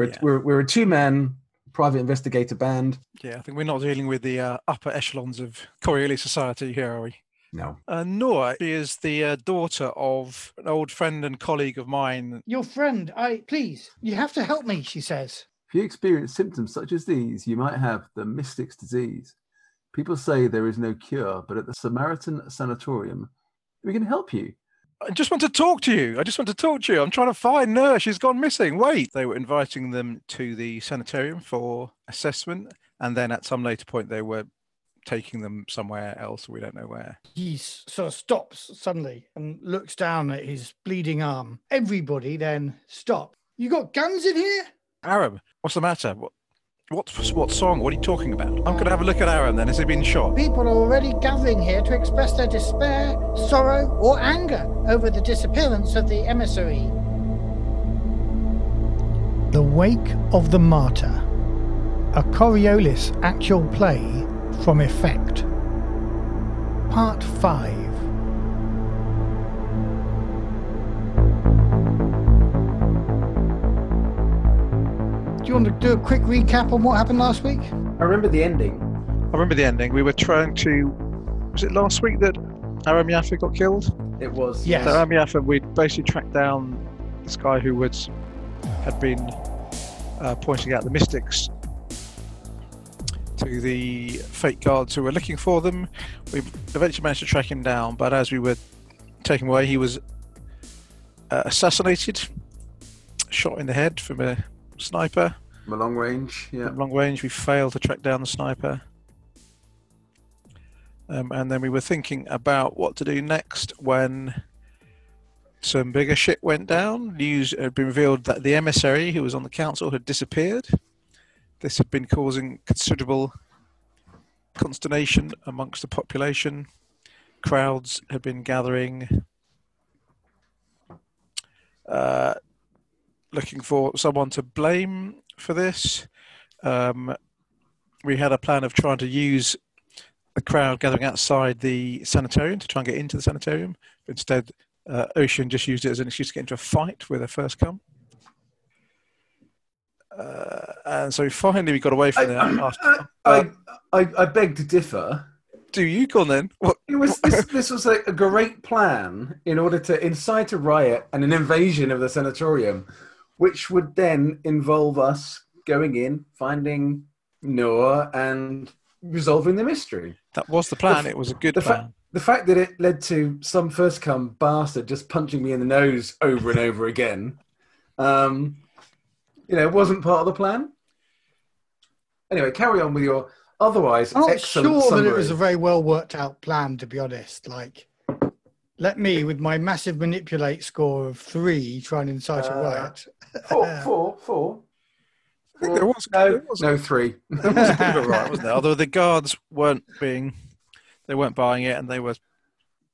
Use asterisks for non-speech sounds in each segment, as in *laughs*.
We're, Yeah. we're, we're a two man private investigator band. Yeah, I think we're not dealing with the uh, upper echelons of Coriolis society here, are we? No. Uh, Nora is the uh, daughter of an old friend and colleague of mine. Your friend, I please, you have to help me, she says. If you experience symptoms such as these, you might have the mystic's disease. People say there is no cure, but at the Samaritan Sanatorium, we can help you. I just want to talk to you. I just want to talk to you. I'm trying to find Nora. She's gone missing. Wait. They were inviting them to the sanitarium for assessment, and then at some later point, they were taking them somewhere else. We don't know where. He sort of stops suddenly and looks down at his bleeding arm. Everybody then stop. You got guns in here? Aram, what's the matter? What, what, what song? What are you talking about? I'm going to have a look at Aram then. Has he been shot? People are already gathering here to express their despair, sorrow, or anger over the disappearance of the emissary. The Wake of the Martyr, a Coriolis actual play from Effect. Part 5. You want to do a quick recap on what happened last week? I remember the ending. I remember the ending. We were trying to. Was it last week that Aram Yaffa got killed? It was. Yes. So Aram Yaffa, we basically tracked down this guy who was had been uh, pointing out the mystics to the fake guards who were looking for them. We eventually managed to track him down, but as we were taking him away, he was uh, assassinated, shot in the head from a sniper. From long range, yeah. At long range, we failed to track down the sniper. Um, and then we were thinking about what to do next when some bigger shit went down. News had been revealed that the emissary who was on the council had disappeared. This had been causing considerable consternation amongst the population. Crowds had been gathering, uh, looking for someone to blame for this. Um, we had a plan of trying to use the crowd gathering outside the sanitarium to try and get into the sanitarium. Instead, uh, Ocean just used it as an excuse to get into a fight with her Firstcome. Uh, and so finally we got away from that. after- I, I, I beg to differ. Do you go on then? What? It was this, this was a, a great plan in order to incite a riot and an invasion of the sanatorium, which would then involve us going in, finding Noah, and resolving the mystery. That was the plan. It was a good The, plan. fa- the fact that it led to some Firstcome bastard just punching me in the nose over and over again, um, you know, wasn't part of the plan. Anyway, carry on with your otherwise excellent. I'm not excellent sure summary. that it was a very well worked out plan, to be honest. Like, let me, with my massive manipulate score of three, try and incite a Uh, riot. Four, *laughs* four, four. I think there was, No, there was, no, three. *laughs* there was a bit of wasn't there? Although the guards weren't being, they weren't buying it, and they were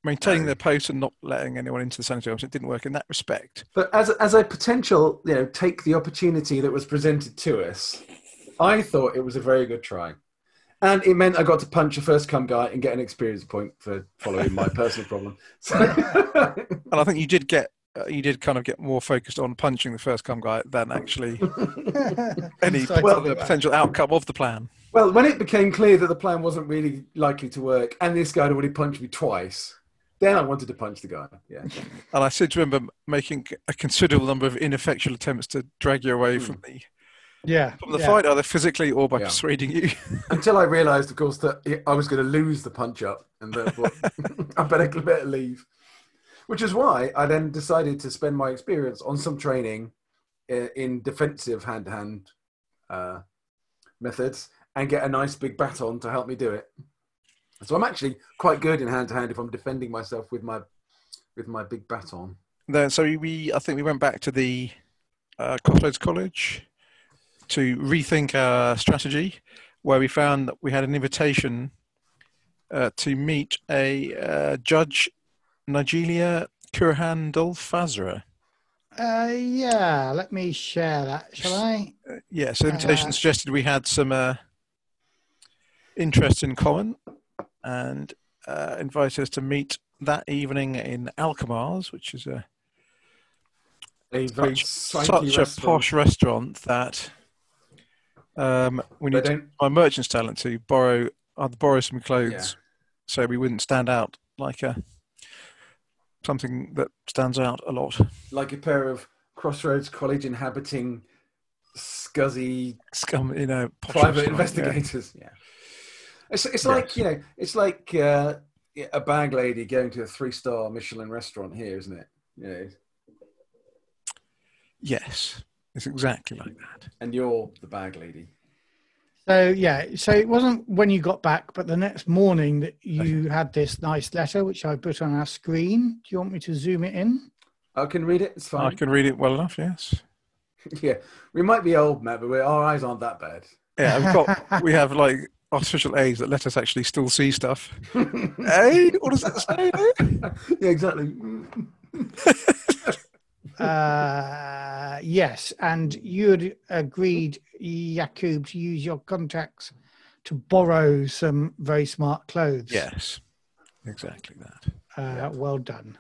maintaining their post and not letting anyone into the sanitarium. So it didn't work in that respect. But as as a potential, you know, take the opportunity that was presented to us, I thought it was a very good try, and it meant I got to punch a Firstcome guy and get an experience point for following my personal problem. *laughs* So, And I think you did get, uh, you did kind of get more focused on punching the Firstcome guy than actually *laughs* any Inciting other potential outcome of the plan. well, when it became clear that the plan wasn't really likely to work, and this guy had already punched me twice, then I wanted to punch the guy. Yeah. And I seem to remember making a considerable number of ineffectual attempts to drag you away from the Yeah. from the yeah. fight, either physically or by Yeah. persuading you. *laughs* Until I realised, of course, that I was going to lose the punch up, and therefore *laughs* I better, better leave. Which is why I then decided to spend my experience on some training in, in defensive hand-to-hand uh, methods and get a nice big baton to help me do it. So I'm actually quite good in hand-to-hand if I'm defending myself with my with my big baton. then, so we, I think we went back to the uh, College to rethink our strategy, where we found that we had an invitation uh, to meet a uh, Judge Nigelia Kurhan Dolfazra. Uh, yeah, let me share that, shall I? Yes, the invitation Uh, suggested we had some uh, interest in common and uh, invited us to meet that evening in Alcamar's, which is a A very such, such a posh restaurant that um, we need to my merchant's talent to borrow uh, borrow some clothes Yeah. so we wouldn't stand out like a something that stands out a lot. like a pair of Crossroads College inhabiting scuzzy Scum, you know, private restaurant, yeah. investigators. Yeah. It's, it's like, Yes. you know, it's like uh, a bag lady going to a three star Michelin restaurant here, isn't it? You know, Yes, it's exactly like that. and you're the bag lady. So yeah, so it wasn't when you got back, but the next morning that you had this nice letter, which I put on our screen. Do you want me to zoom it in? I can read it. It's fine. I can read it well enough. Yes. *laughs* yeah, we might be old, Matt, but we our eyes aren't that bad. Yeah, we've got *laughs* we have like artificial aids that let us actually still see stuff. *laughs* hey, what does it say? there? yeah, exactly. Uh, yes, and you had agreed, Yakub, to use your contacts to borrow some very smart clothes. Yes, exactly that. Uh, Well done.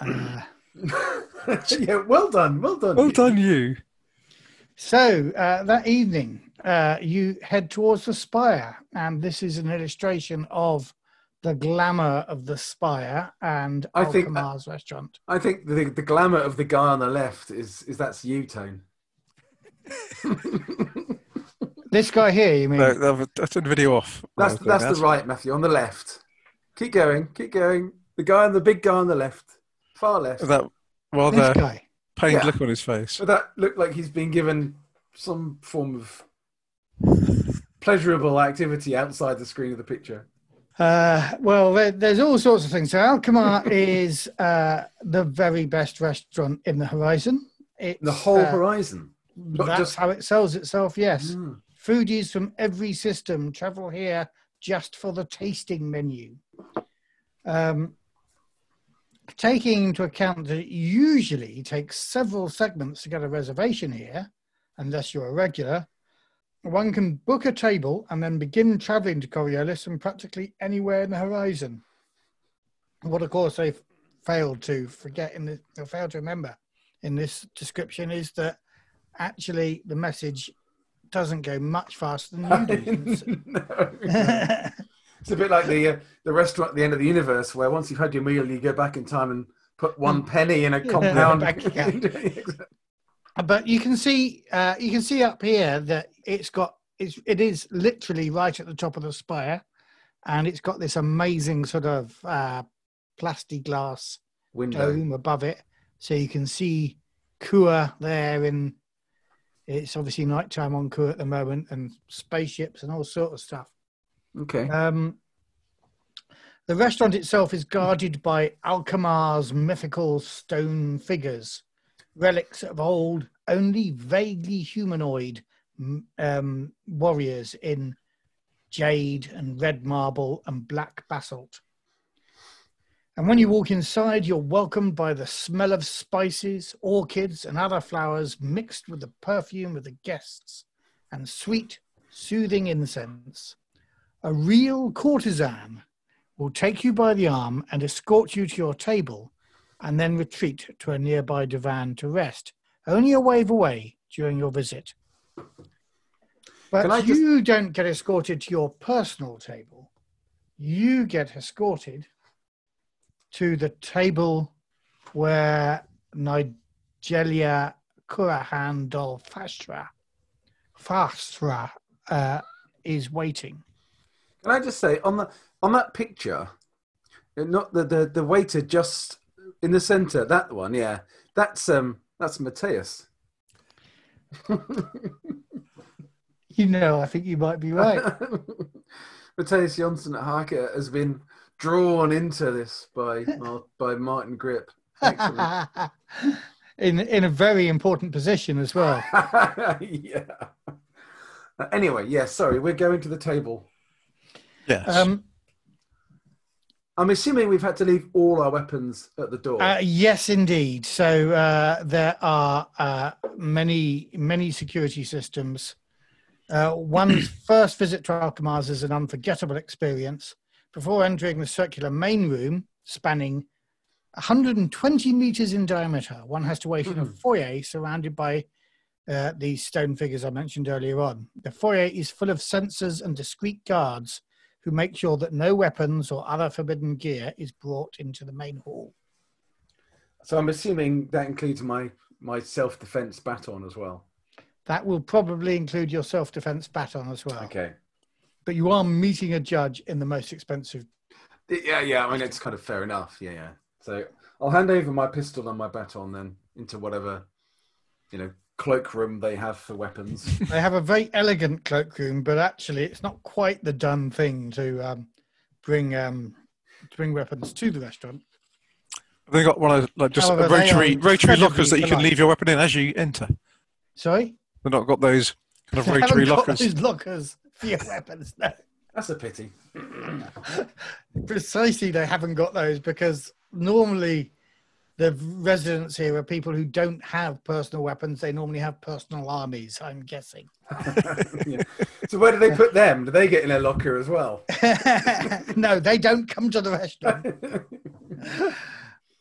uh, *laughs* yeah, well done, well done. Well you. done, you. So uh, that evening, uh, you head towards the spire, and this is an illustration of the glamour of the spire and I think that- Alcamar's restaurant. I think the the glamour of the guy on the left is is that's you, Tone. *laughs* This guy here, you mean? No, no, I turned the video off. That's when I that's the right, Matthew, on the left. Keep going, keep going. The guy on the big guy on the left, far left. that. That this rather guy. pained Yeah. look on his face. But that looked like he's been given some form of pleasurable activity outside the screen of the picture. Uh, well, there, there's all sorts of things. So Alcamar *laughs* is uh, the very best restaurant in the horizon. It's, The whole uh, horizon. Not That's just- how it sells itself. Yes, Mm. foodies from every system travel here just for the tasting menu. Um, taking into account that it usually takes several segments to get a reservation here, unless you're a regular, one can book a table and then begin traveling to Coriolis from practically anywhere in the horizon. What, of course, they've failed to forget in the, or failed to remember in this description is that actually the message doesn't go much faster than you do. *laughs* No, no. *laughs* It's a bit like the uh, the restaurant at the end of the universe, where once you've had your meal, you go back in time and put one penny in a compound. *laughs* but you can see uh, you can see up here that it's got it's it is literally right at the top of the spire and it's got this amazing sort of uh plastiglass Window. dome above it so you can see Kua there in it's obviously nighttime on Kua at the moment and spaceships and all sort of stuff Okay. um, the restaurant itself is guarded by Alcamar's mythical stone figures, relics of old, only vaguely humanoid um, warriors in jade and red marble and black basalt. And when you walk inside, you're welcomed by the smell of spices, orchids, and other flowers mixed with the perfume of the guests and sweet, soothing incense a real courtesan will take you by the arm and escort you to your table and then retreat to a nearby divan to rest, only a wave away during your visit. But I just- you don't get escorted to your personal table. You get escorted to the table where Nigelia Kurahan Dol Fashra, Fastra uh, is waiting. Can I just say on the on that picture, uh, not the the, the waiter just in the centre, that one, yeah, that's um that's Mattias. *laughs* You know, I think you might be right. *laughs* Mattias Johnsson Haake has been drawn into this by by Martin Grip. *laughs* In in a very important position as well. yeah. Anyway, yeah, sorry, we're going to the table. Yes. Um, I'm assuming we've had to leave all our weapons at the door. uh, yes, indeed. So uh, there are uh, many many security systems. Uh, one's *clears throat* first visit to Alcamar's is an unforgettable experience. Before entering the circular main room, spanning 120 meters in diameter. One has to wait in a Mhm. foyer surrounded by uh, these stone figures I mentioned earlier on. The foyer is full of sensors and discreet guards who make sure that no weapons or other forbidden gear is brought into the main hall. So I'm assuming that includes my my self defense baton as well. That will probably include your self defense baton as well. Okay. But you are meeting a judge in the most expensive. Yeah, yeah. I mean, it's kind of fair enough. Yeah, yeah. So I'll hand over my pistol and my baton then into whatever, you know, cloakroom they have for weapons. *laughs* They have a very elegant cloakroom, but actually, it's not quite the done thing to um, bring um, to bring weapons to the restaurant. They got one of like just However, rotary rotary lockers that you can leave your weapon in as you enter. Sorry, They've not got those kind of *laughs* They rotary haven't got lockers. those lockers for your weapons. No. That's a pity. *laughs* Precisely, they haven't got those because normally the residents here are people who don't have personal weapons. They normally have personal armies. I'm guessing. *laughs* Yeah. So where do they put them? Do they get in a locker as well? *laughs* no, they don't come to the restaurant. *laughs*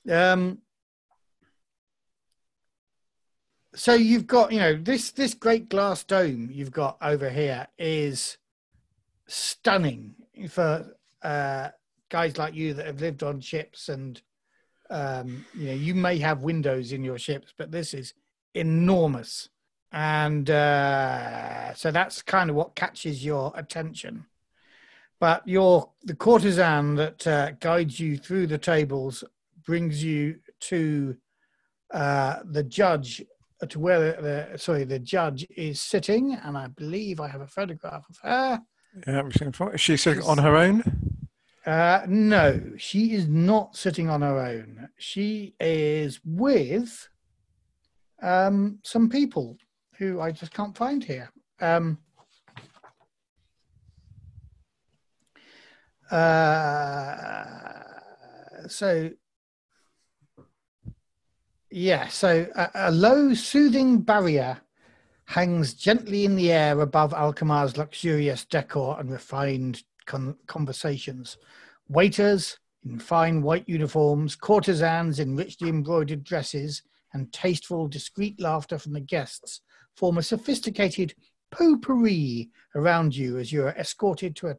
Um, so you've got, you know, this this great glass dome you've got over here is stunning for uh, guys like you that have lived on ships, and um, you know, you may have windows in your ships, but this is enormous, and uh, so that's kind of what catches your attention. But your the courtesan that uh, guides you through the tables brings you to uh, the judge uh, to where the sorry the judge is sitting, and I believe I have a photograph of her. Yeah, everything fine. Is she sitting on her own? Uh, no, she is not sitting on her own. She is with um, some people who I just can't find here. Um, uh, so, yeah, so a, a low, soothing barrier hangs gently in the air above Alcamar's luxurious decor and refined con- conversations. Waiters in fine white uniforms, courtesans in richly embroidered dresses, and tasteful, discreet laughter from the guests form a sophisticated potpourri around you as you are escorted to a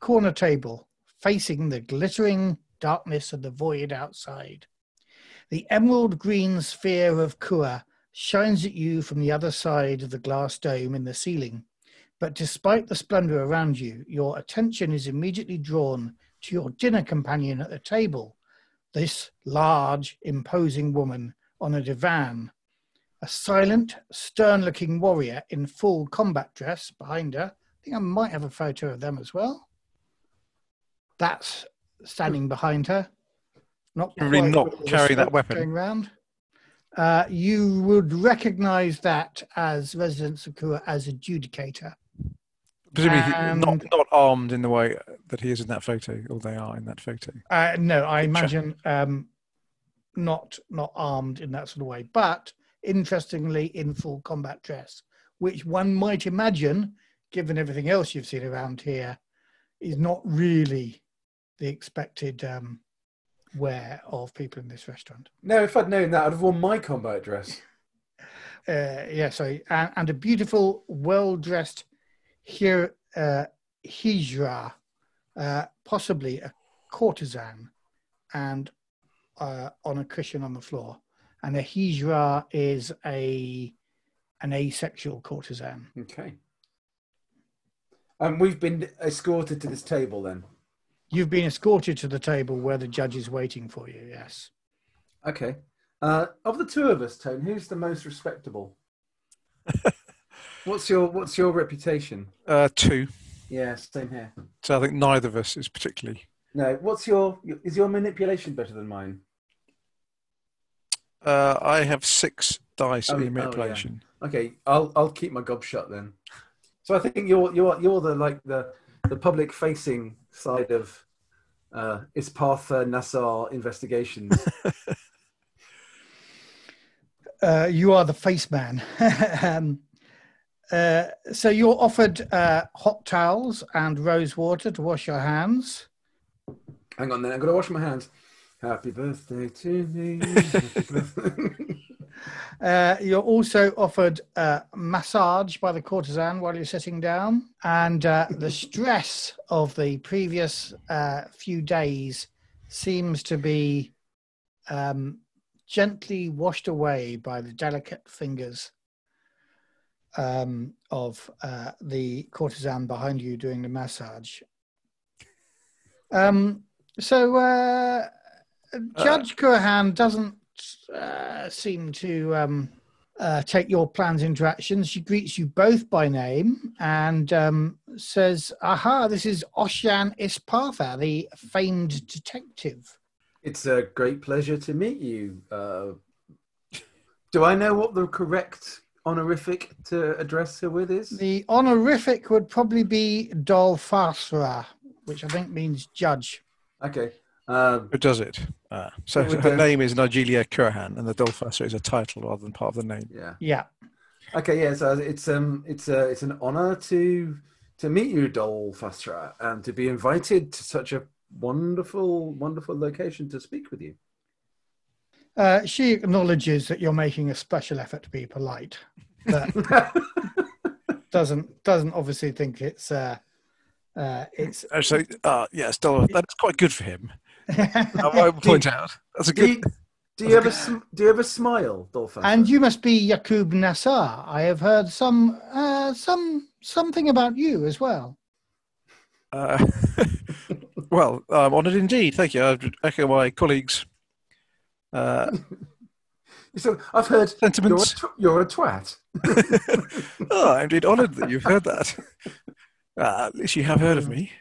corner table facing the glittering darkness of the void outside. The emerald green sphere of Kua shines at you from the other side of the glass dome in the ceiling. But despite the splendor around you, your attention is immediately drawn to your dinner companion at the table, this large, imposing woman on a divan. A silent, stern looking warrior in full combat dress behind her. I think I might have a photo of them as well. That's standing behind her. Not quite not carrying that weapon. Going round. Uh, you would recognize that as residents of Kua as adjudicator. Presumably he- not not armed in the way that he is in that photo, or they are in that photo. Uh, no, I imagine um, not not armed in that sort of way, but interestingly in full combat dress, which one might imagine, given everything else you've seen around here, is not really the expected um, wear of people in this restaurant. no, if I'd known that, I'd have worn my combat dress. *laughs* Uh, yeah, sorry, and, and a beautiful, well-dressed here uh, hijra, uh, possibly a courtesan, and uh, on a cushion on the floor. And a hijra is a an asexual courtesan. Okay. And we've been escorted to this table then. You've been escorted to the table where the judge is waiting for you. Yes. Okay. Uh, of the two of us, Tone, who's the most respectable? *laughs* what's your What's your reputation? Uh, two. Yeah, same here. So I think neither of us is particularly. No, what's your is your manipulation better than mine? Uh, I have six dice Oh, in oh, yeah. manipulation. Okay, I'll I'll keep my gob shut then. So I think you're you're you're the like the the public facing side of uh, Ispatha Nassar investigations. *laughs* Uh, you are the face man. *laughs* um, uh, so you're offered uh, hot towels and rose water to wash your hands. Hang on, then I've got to wash my hands. Happy birthday to me. Birthday. *laughs* Uh, you're also offered a massage by the courtesan while you're sitting down, and uh, the *laughs* stress of the previous uh, few days seems to be um, gently washed away by the delicate fingers um, of uh, the courtesan behind you doing the massage. Um, so, uh, Judge Kurahan doesn't uh, seem to um, uh, take your plans into action. She greets you both by name and um, says, Aha, this is Oshan Ispartha, the famed detective. it's a great pleasure to meet you. Uh, do I know what the correct honorific to address her with is? The honorific would probably be Dolphasra, which I think means judge. Okay. Uh, Who does it? Ah, so her the- name is Nigelia Kurahan, and the Dolphasser is a title rather than part of the name. yeah. Yeah. Okay. Yeah. So it's um it's uh, it's an honor to to meet you, Dol Fastra, and to be invited to such a wonderful wonderful location to speak with you. Uh, she acknowledges that you're making a special effort to be polite, but *laughs* doesn't doesn't obviously think it's uh, uh, it's. Actually, uh, yes, Dol- that's quite good for him. *laughs* I won't point out. That's a do you, good. do you ever sm- do you ever smile, Dol Fastra? and you must be Yakub Nassar. I have heard some uh, some something about you as well. Uh, *laughs* well, I'm honoured indeed. Thank you. I echo my colleagues' uh, *laughs* So I've heard you're a, sentiments. tw- you're a twat. *laughs* oh, I'm indeed honoured that you've heard that. Uh, *laughs* at least you have heard of me.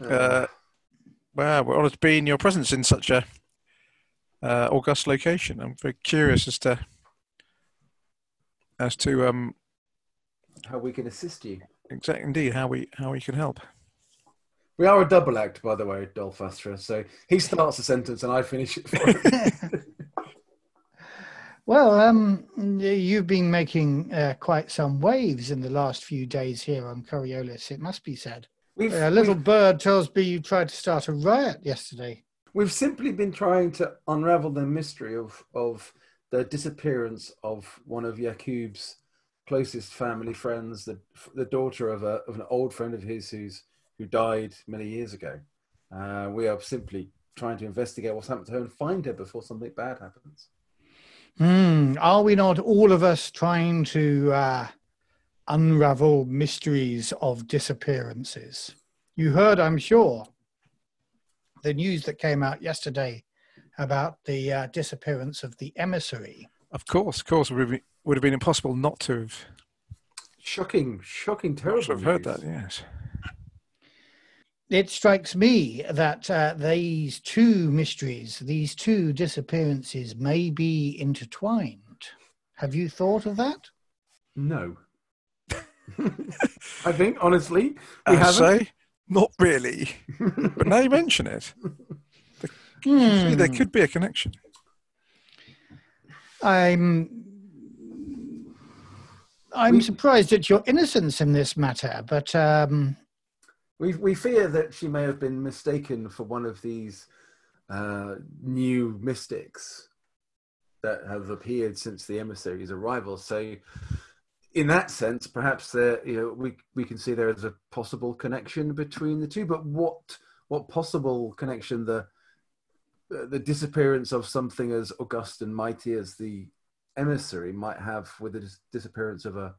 Uh, wow, we're honoured to be in your presence in such a uh, august location. I'm very curious as to as to um, How we can assist you. exactly indeed how we how we can help. We are a double act, by the way, Dolphastra. So he starts a sentence and I finish it for him. *laughs* Well, um, you've been making uh, quite some waves in the last few days here on Coriolis. It must be said. We've, A little bird tells me you tried to start a riot yesterday. we've simply been trying to unravel the mystery of, of the disappearance of one of Yakub's closest family friends, the, the daughter of, a, of an old friend of his who's, who died many years ago. Uh, we are simply trying to investigate what's happened to her and find her before something bad happens. Hmm. Are we not all of us trying to uh, unravel mysteries of disappearances? You heard, I'm sure, the news that came out yesterday about the uh, disappearance of the emissary. Of course, of course, it would have been, would have been impossible not to have, Shocking, shocking, terrible. to terrible. have heard that. Yes. It strikes me that uh, these two mysteries, these two disappearances, may be intertwined. Have you thought of that? No. *laughs* I think, honestly, I we haven't. say, not really. but now you mention it, Hmm. there could be a connection. I'm I'm surprised at your innocence in this matter, but um, We, we fear that she may have been mistaken for one of these uh, new mystics that have appeared since the emissary's arrival. So, in that sense, perhaps there, you know, we we can see there is a possible connection between the two. But what what possible connection the uh, the disappearance of something as august and mighty as the emissary might have with the dis- disappearance of a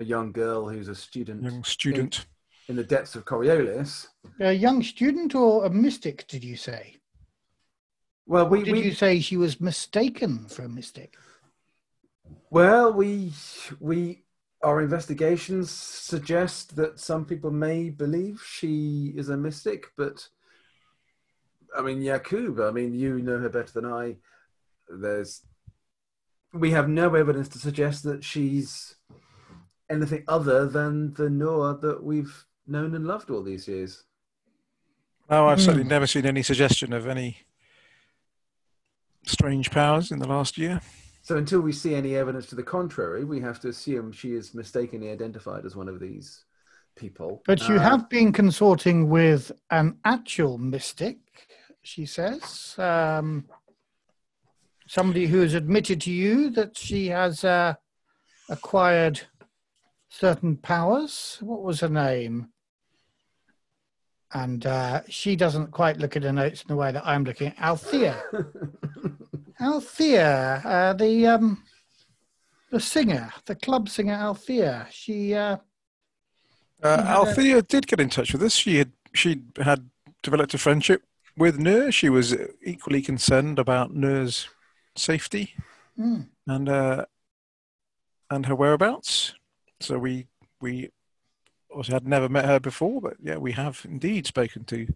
a young girl who's a student Young student. In the depths of Coriolis. a young student or a mystic, did you say? Well, we, did we you say she was mistaken for a mystic? well we we our investigations suggest that some people may believe she is a mystic, but I mean Yakub, I mean you know her better than I. There's we have no evidence to suggest that she's anything other than the Noah that we've known and loved all these years. No, I've certainly Hmm. never seen any suggestion of any strange powers in the last year. So until we see any evidence to the contrary, we have to assume she is mistakenly identified as one of these people. But you Uh, have been consorting with an actual mystic, she says. Um, somebody who has admitted to you that she has uh, acquired certain powers. What was her name? And uh, she doesn't quite look at her notes in the way that I'm looking. Althea. *laughs* Althea, uh, the um, the singer, the club singer Althea. She uh, Uh, Yeah. Althea did get in touch with us. She had she had developed a friendship with Nur. She was equally concerned about Nur's safety mm, and uh, and her whereabouts. So we we also had never met her before, but yeah, we have indeed spoken to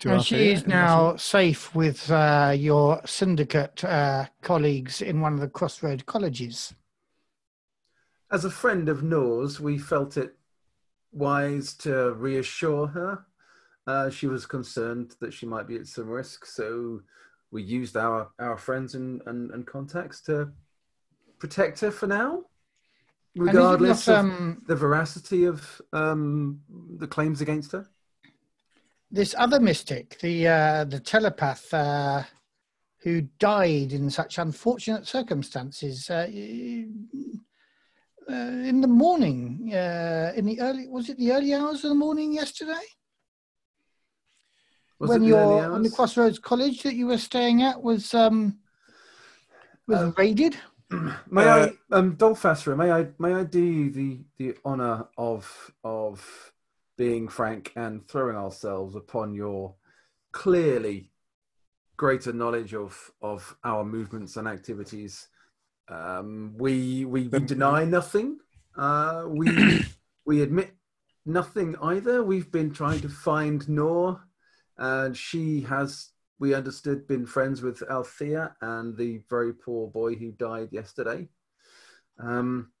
to and she is now safe with uh, your syndicate uh, colleagues in one of the Crossroad colleges. As a friend of Noor's, we felt it wise to reassure her. Uh, she was concerned that she might be at some risk, so we used our, our friends and, and, and contacts to protect her for now, And is it regardless not, of um, the veracity of um, the claims against her. this other mystic, the uh, the telepath, uh, who died in such unfortunate circumstances uh, uh, in the morning, uh, in the early was it the early hours of the morning yesterday? Was when it the early you're on the? Crossroads College that you were staying at was um was Uh, raided. May Uh, I, um, Dolphasra, may I, may I do you the the honour of of being frank and throwing ourselves upon your clearly greater knowledge of of our movements and activities. Um, we, we we deny nothing. Uh, we *clears throat* we admit nothing either. We've been trying to find Nor, and she has we understood been friends with Althea and the very poor boy who died yesterday. Um,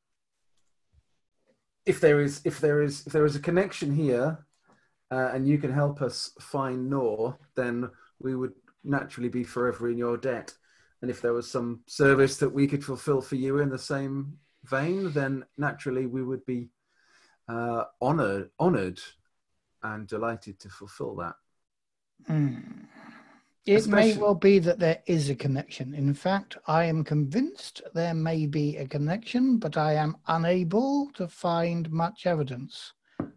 if there is if there is if there is a connection here, uh, and you can help us find Nor, then we would naturally be forever in your debt. And if there was some service that we could fulfill for you in the same vein, then naturally we would be uh, honored, honored, and delighted to fulfill that. Hmm. It may well be that there is a connection. In fact, I am convinced there may be a connection, but I am unable to find much evidence.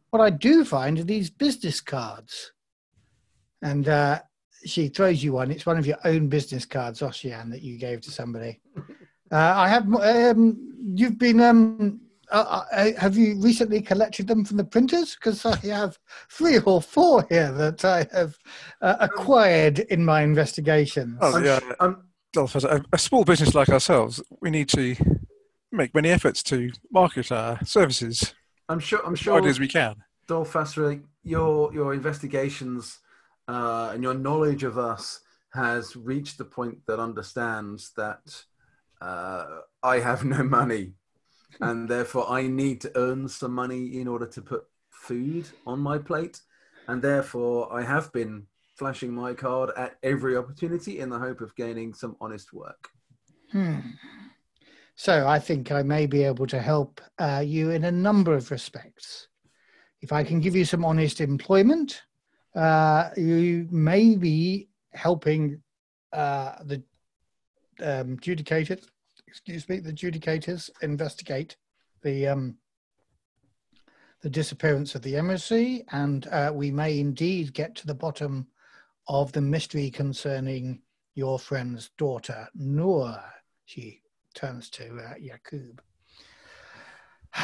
What I do find are these business cards. And uh, she throws you one. It's one of your own business cards, Ocean, that you gave to somebody. *laughs* Uh, I have. Um, you've been. Um, uh, uh, have you recently collected them from the printers? Because I have three or four here that I have uh, acquired in my investigations. Oh, yeah. sh- I'm- Dolph, as a, a small business like ourselves, we need to make many efforts to market our services I'm sure. I'm as sure. widely as we can. Dolphasra, your your investigations uh, and your knowledge of us has reached the point that understands that uh, I have no money, and therefore I need to earn some money in order to put food on my plate, and therefore I have been flashing my card at every opportunity in the hope of gaining some honest work. Hmm. So I think I may be able to help uh, you in a number of respects. If I can give you some honest employment, uh, you may be helping uh, the um, excuse me, the judicators investigate the um, the disappearance of the emissary, and uh, we may indeed get to the bottom of the mystery concerning your friend's daughter, Noor. She turns to uh, Yakub. *sighs*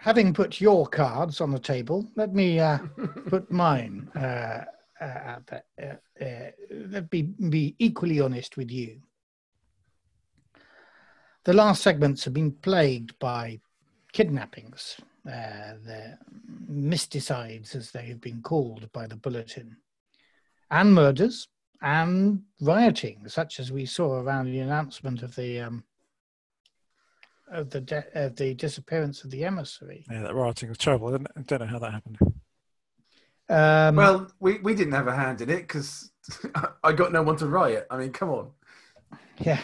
Having put your cards on the table, let me uh, *laughs* put mine. Uh, uh. Uh, uh, let me be equally honest with you. The last segments have been plagued by kidnappings, uh, the mysticides, as they have been called by the bulletin, and murders and rioting, such as we saw around the announcement of the um, of the de- of the disappearance of the emissary. Yeah, that rioting was terrible. I don't, I don't know how that happened. Um, Well, we, we didn't have a hand in it because *laughs* I got no one to riot. I mean, come on. yeah.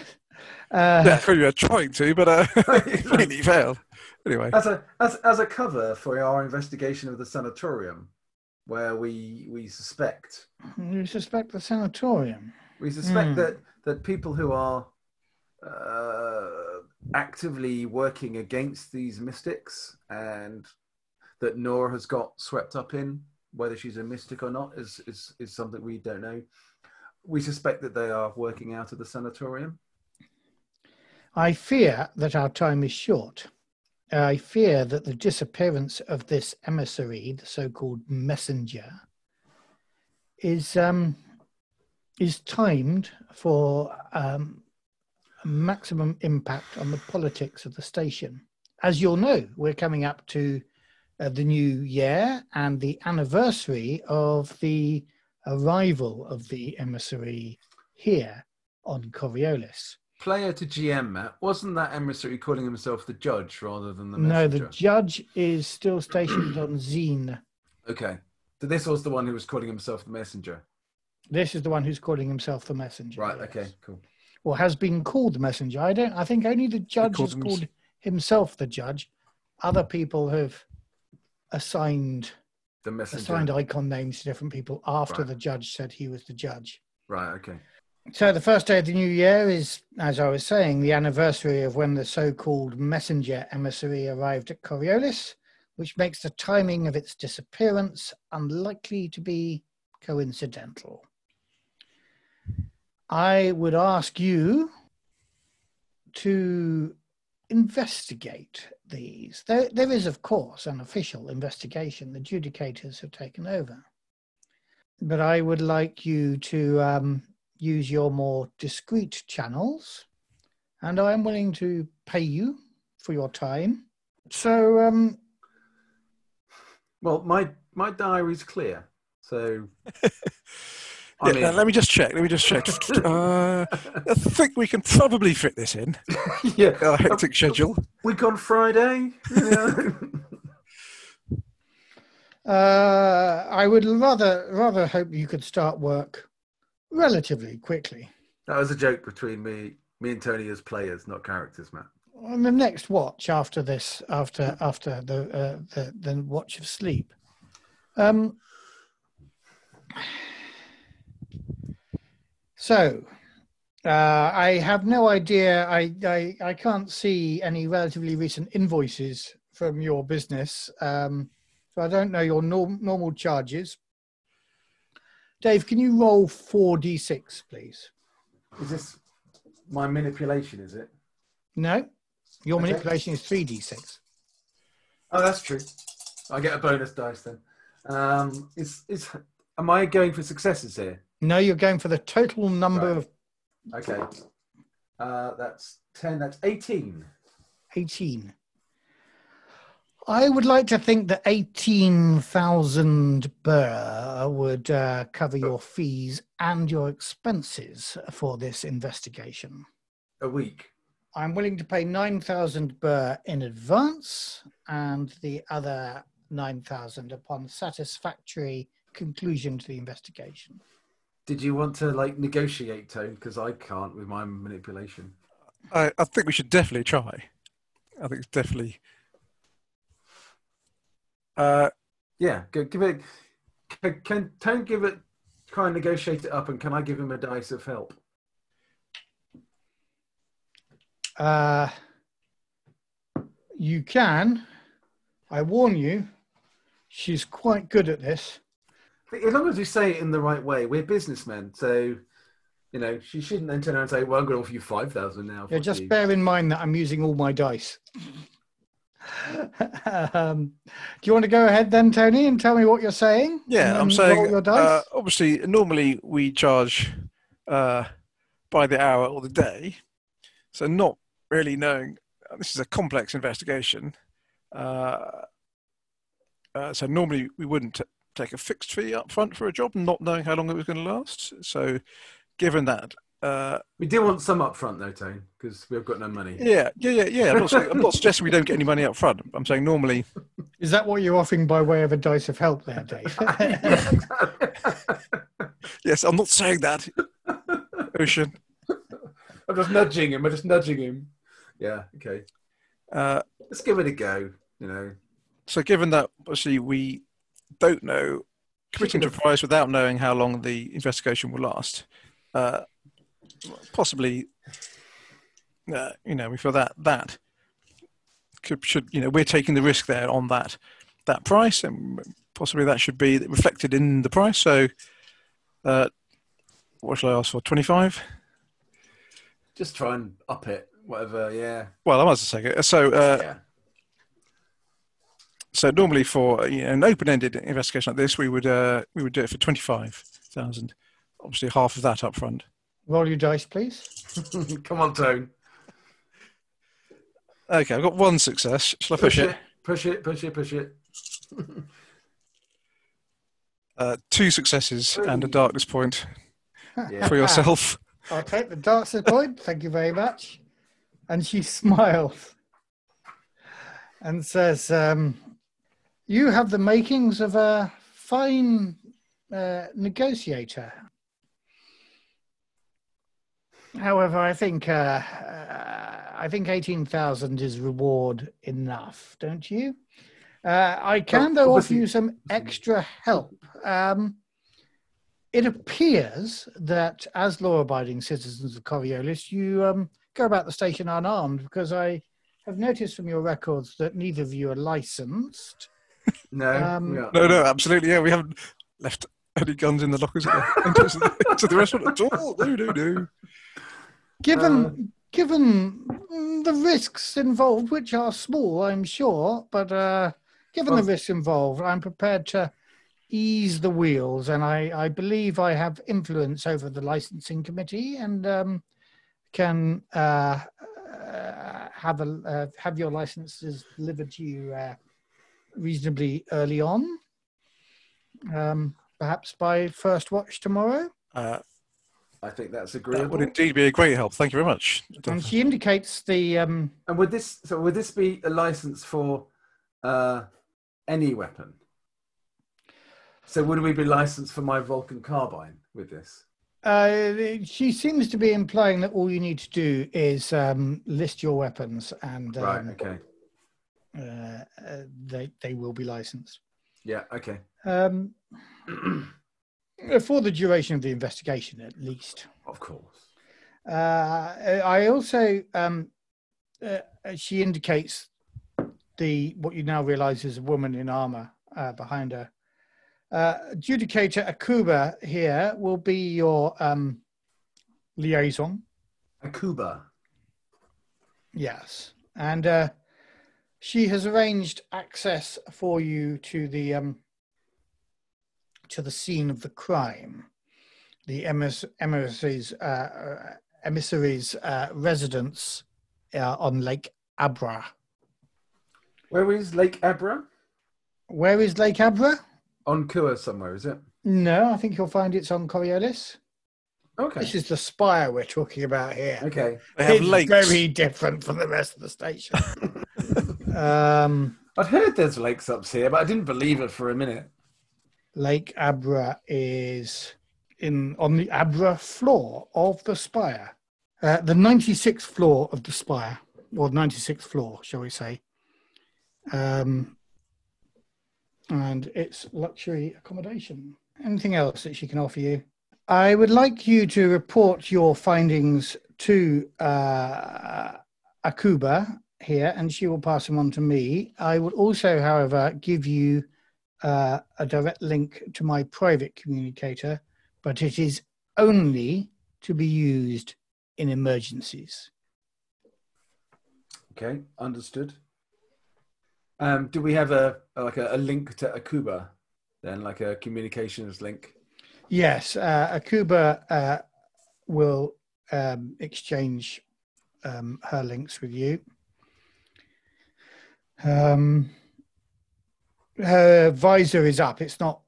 Uh, Yeah, we were trying to, but uh, *laughs* *laughs* completely failed. Anyway, As a as as a cover for our investigation of the sanatorium, where we we suspect You suspect the sanatorium? we suspect Hmm. that that people who are uh, actively working against these mystics and that Nora has got swept up in, whether she's a mystic or not, is is is something we don't know. We suspect that they are working out of the sanatorium. I fear that our time is short. I fear that the disappearance of this emissary, the so-called messenger, is um, is timed for um, maximum impact on the politics of the station. As you'll know, we're coming up to uh, the new year and the anniversary of the arrival of the emissary here on Coriolis. Player to GM, Matt, wasn't that emissary calling himself the judge rather than the No, the judge is still stationed on Zine. Okay. So this was the one who was calling himself the messenger. This is the one who's calling himself the messenger. Right. yes. Okay. Cool. Or has been called the messenger. I don't. I think only the judge called has him- called himself the judge. Other people have assigned The messenger. assigned icon names to different people after Right. the judge said he was the judge. Right. Okay. So the first day of the new year is, as I was saying, the anniversary of when the so-called messenger emissary arrived at Coriolis, which makes the timing of its disappearance unlikely to be coincidental. I would ask you to investigate these. There, there is, of course, an official investigation. The adjudicators have taken over. But I would like you to um, use your more discreet channels, and I am willing to pay you for your time. So, um, Well, my my diary's clear, so I *laughs* yeah, mean, now let me just check. Let me just check. *laughs* uh, I think we can probably fit this in *laughs* yeah, our hectic schedule. week on Friday. you know. uh, I would rather rather hope you could start work relatively quickly. that was a joke between me, me and Tony as players, not characters, Matt. On the next watch after this, after after the uh, the, the watch of sleep. Um, so, uh, I have no idea. I, I I can't see any relatively recent invoices from your business, um, so I don't know your norm, normal charges. Dave, can you roll four d six, please? Is this my manipulation? Is it? No, your Okay. manipulation is three d six. Oh, that's true. I get a bonus dice then. Um, is is am I going for successes here? No, you're going for the total number Right. of Okay. Uh, that's ten. That's eighteen. 18. I would like to think that 18,000 birr would uh, cover your fees and your expenses for this investigation. A week. I'm willing to pay 9,000 birr in advance and the other 9,000 upon satisfactory conclusion to the investigation. Did you want to like negotiate, Tone? Because I can't with my manipulation. I, I think we should definitely try. I think it's definitely. Uh, Yeah, go, give it. Can, can Tone give it? Try and negotiate it up, and can I give him a dice of help? Uh, you can. I warn you, she's quite good at this. As long as we say it in the right way, we're businessmen, so you know she shouldn't then turn around and say, "Well, I'm going to offer you five thousand now." Yeah, just you." bear in mind that I'm using all my dice. *laughs* um, do you want to go ahead then, Tony, and tell me what you're saying? yeah, I'm saying uh, obviously normally we charge uh, by the hour or the day, so not really knowing. uh, This is a complex investigation, uh, uh, so normally we wouldn't t- take a fixed fee up front for a job, not knowing how long it was going to last. So, given that, uh, We do want some up front though, Tone, because we've got no money. yeah, yeah, yeah, yeah. I'm not, saying, I'm not suggesting we don't get any money up front. I'm saying normally, *laughs* Is that what you're offering by way of a dice of help there, Dave? *laughs* yes, I'm not saying that. Ocean. I'm just nudging him. I'm just nudging him. Yeah. Okay. Uh, Let's give it a go. You know, so, given that obviously we don't know, committing to a price without knowing how long the investigation will last, uh, possibly, uh, you know, we feel that that could, should, you know, we're taking the risk there on that that price, and possibly that should be reflected in the price. So, uh, what shall I ask for? Twenty-five. just try and up it. Whatever. Yeah. Well, I might as well take it. So, uh, yeah. so normally for you know, an open-ended investigation like this, we would uh, we would do it for twenty-five thousand. Obviously, half of that up front. Roll your dice, please. *laughs* Come on, Tone. Okay, I've got one success. Shall I push, it? Push it. Push it. Push it. *laughs* Uh, two successes and a darkness point Yeah. for yourself. *laughs* I'll take the darkness point. Thank you very much. And she smiles and says, um, You have the makings of a fine uh, negotiator. However, I think uh, uh, I think eighteen thousand is reward enough, don't you? Uh, I can, though, offer you some extra help. Um, it appears that as law-abiding citizens of Coriolis, you um, go about the station unarmed because I have noticed from your records that neither of you are licensed. *laughs* No. Um. No, no, absolutely. Yeah, we haven't left any guns in the lockers at the *laughs* entrance to the, to the restaurant at all. No, no, no. Given Uh, given the risks involved, which are small, I'm sure, but uh, given Well- the risks involved, I'm prepared to ease the wheels, and I, I believe I have influence over the licensing committee and um, can uh, uh, have a uh, have your licenses delivered to you uh, reasonably early on, um, perhaps by first watch tomorrow. I think that's that agreeable. would indeed be a great help. Thank you very much. And she indicates the um, And would this so would this be a license for uh, any weapon? So would we be licensed for my Vulcan carbine with this? Uh, she seems to be implying that all you need to do is um, list your weapons, and right. um, Okay. uh, uh, they they will be licensed Yeah. Okay. um, *clears throat* for the duration of the investigation, at least. Of course. Uh, I also um, uh, she indicates the what you now realise is a woman in armour uh, behind her. Uh, Judicator Akuba here will be your um, liaison. Akuba. Yes, and uh, she has arranged access for you to the um, to the scene of the crime, the emiss- emissary's uh, uh, emissary's uh, residence uh, on Lake Abra. Where is Lake Abra? Where is Lake Abra? On Kua somewhere, is it? No, I think you'll find it's on Coriolis. Okay. This is the spire we're talking about here. Okay. They have it's lakes. very different from the rest of the station. *laughs* um, I'd heard there's lakes up here, but I didn't believe it for a minute. Lake Abra is in on the Abra floor of the spire, uh, the 96th floor of the spire, or 96th floor, shall we say? Um, and it's luxury accommodation. Anything else that she can offer you? I would like you to report your findings to uh, Akuba here, and she will pass them on to me. I would also, however, give you uh, a direct link to my private communicator, but it is only to be used in emergencies. Okay, understood. Um, do we have a like a, a link to Akuba then, like a communications link? Yes, uh, Akuba uh, will um, exchange um, her links with you. Um, her visor is up. It's not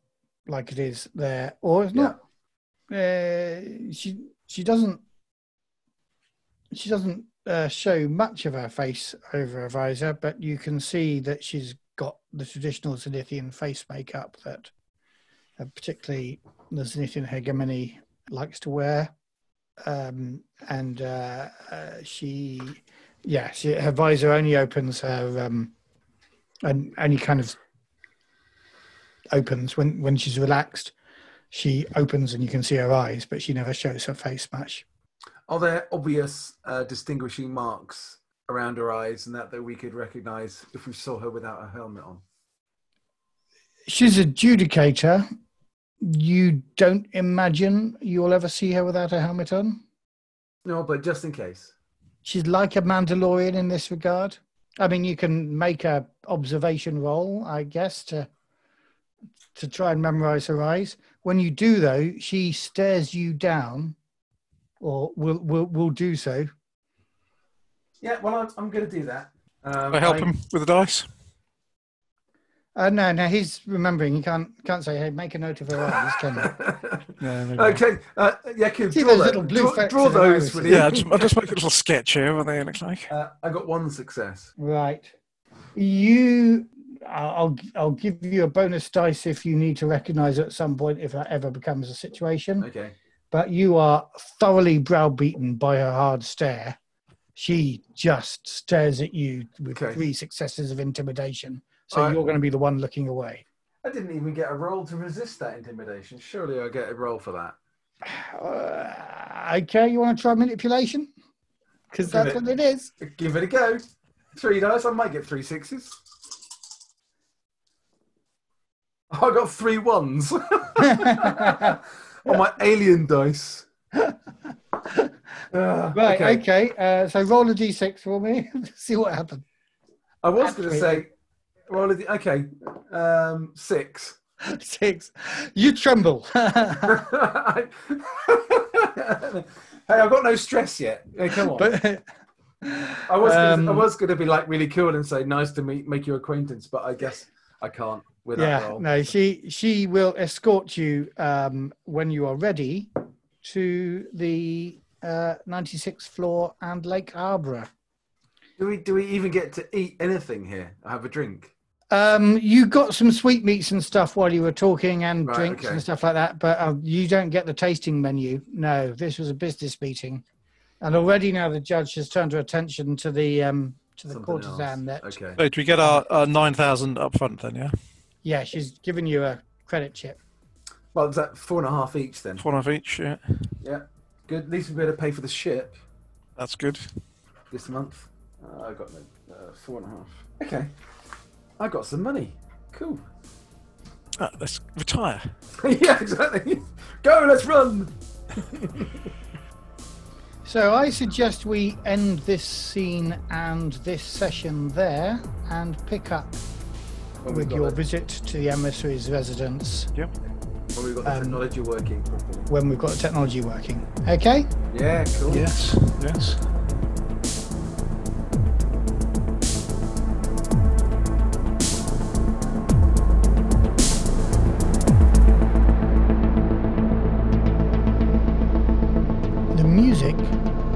like it is there, or it's not. Uh, she she doesn't she doesn't uh, show much of her face over a visor, but you can see that she's got the traditional Zenithian face makeup that, uh, particularly the Zenithian hegemony, likes to wear. Um, and uh, uh, she Yeah, she, her visor only opens her um, and any kind of opens when when she's relaxed. She opens and you can see her eyes, but she never shows her face much. Are there obvious uh, distinguishing marks around her eyes and that that we could recognise if we saw her without a helmet on? She's a judicator. You don't imagine you'll ever see her without a helmet on. No, but just in case. She's like a Mandalorian in this regard. I mean, you can make a observation roll, I guess, to to try and memorize her eyes. When you do, though, she stares you down, or will will will do so. Yeah, well, I'm, I'm going to do that. Um, I help I- him with the dice. Uh, no, no, he's remembering. He can't can't say, "Hey, make a note of her eyes." Can you? *laughs* Yeah, maybe not. okay, uh, yeah, could See draw, those that- little blue draw, draw those iris? *laughs* yeah. I'll just, I'll just make a little sketch here. What they look like. Uh, I got one success. Right. You, I'll I'll give you a bonus dice if you need to recognise at some point if that ever becomes a situation. Okay. But you are thoroughly browbeaten by her hard stare. She just stares at you with Okay. three successes of intimidation. So Alright. you're going to be the one looking away. I didn't even get a roll to resist that intimidation. Surely I get a roll for that. Uh, okay, you want to try manipulation? Because that's it- what it is. Give it a go. Three dice. I might get three sixes. *laughs* I got three ones *laughs* on my alien dice. Uh, *laughs* Right, okay. okay. Uh, so roll a d6 for me. See what happens. I was going to Actually- say, well, okay, um, six. Six. You tremble. hey, I've got no stress yet. Hey, come on. but I was gonna, I um, was going to be like really cool and say nice to meet, make your acquaintance, but I guess I can't with yeah, no, she she will escort you um, when you are ready to the uh, 96th floor and Lake Abra. Do we do we even get to eat anything here? I have a drink. Um, you got some sweetmeats and stuff while you were talking and Right, drinks okay. and stuff like that, but uh, you don't get the tasting menu. No, this was a business meeting, and already now the judge has turned her attention to the um, to the Something courtesan else. that Okay. So do we get our, our nine thousand up front then? Yeah, yeah she's given you a credit chip. Well, is that four and a half each then? four and a half each. Yeah, Yeah. Good. At least we're able to pay for the ship that's good. this month. Uh, I got no uh, four and a half. Okay. I got some money. Cool. Ah, let's retire. *laughs* yeah, exactly. Go, let's run. *laughs* So I suggest we end this scene and this session there and pick up When we've with your the- visit to the emissary's residence Yep. when we've got the um, technology working properly. when we've got the technology working. Okay? Yeah, cool. Yes. Yes.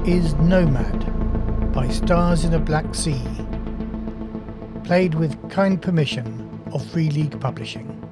Is Nomad by Stars in a Black Sea, played with kind permission of Free League Publishing.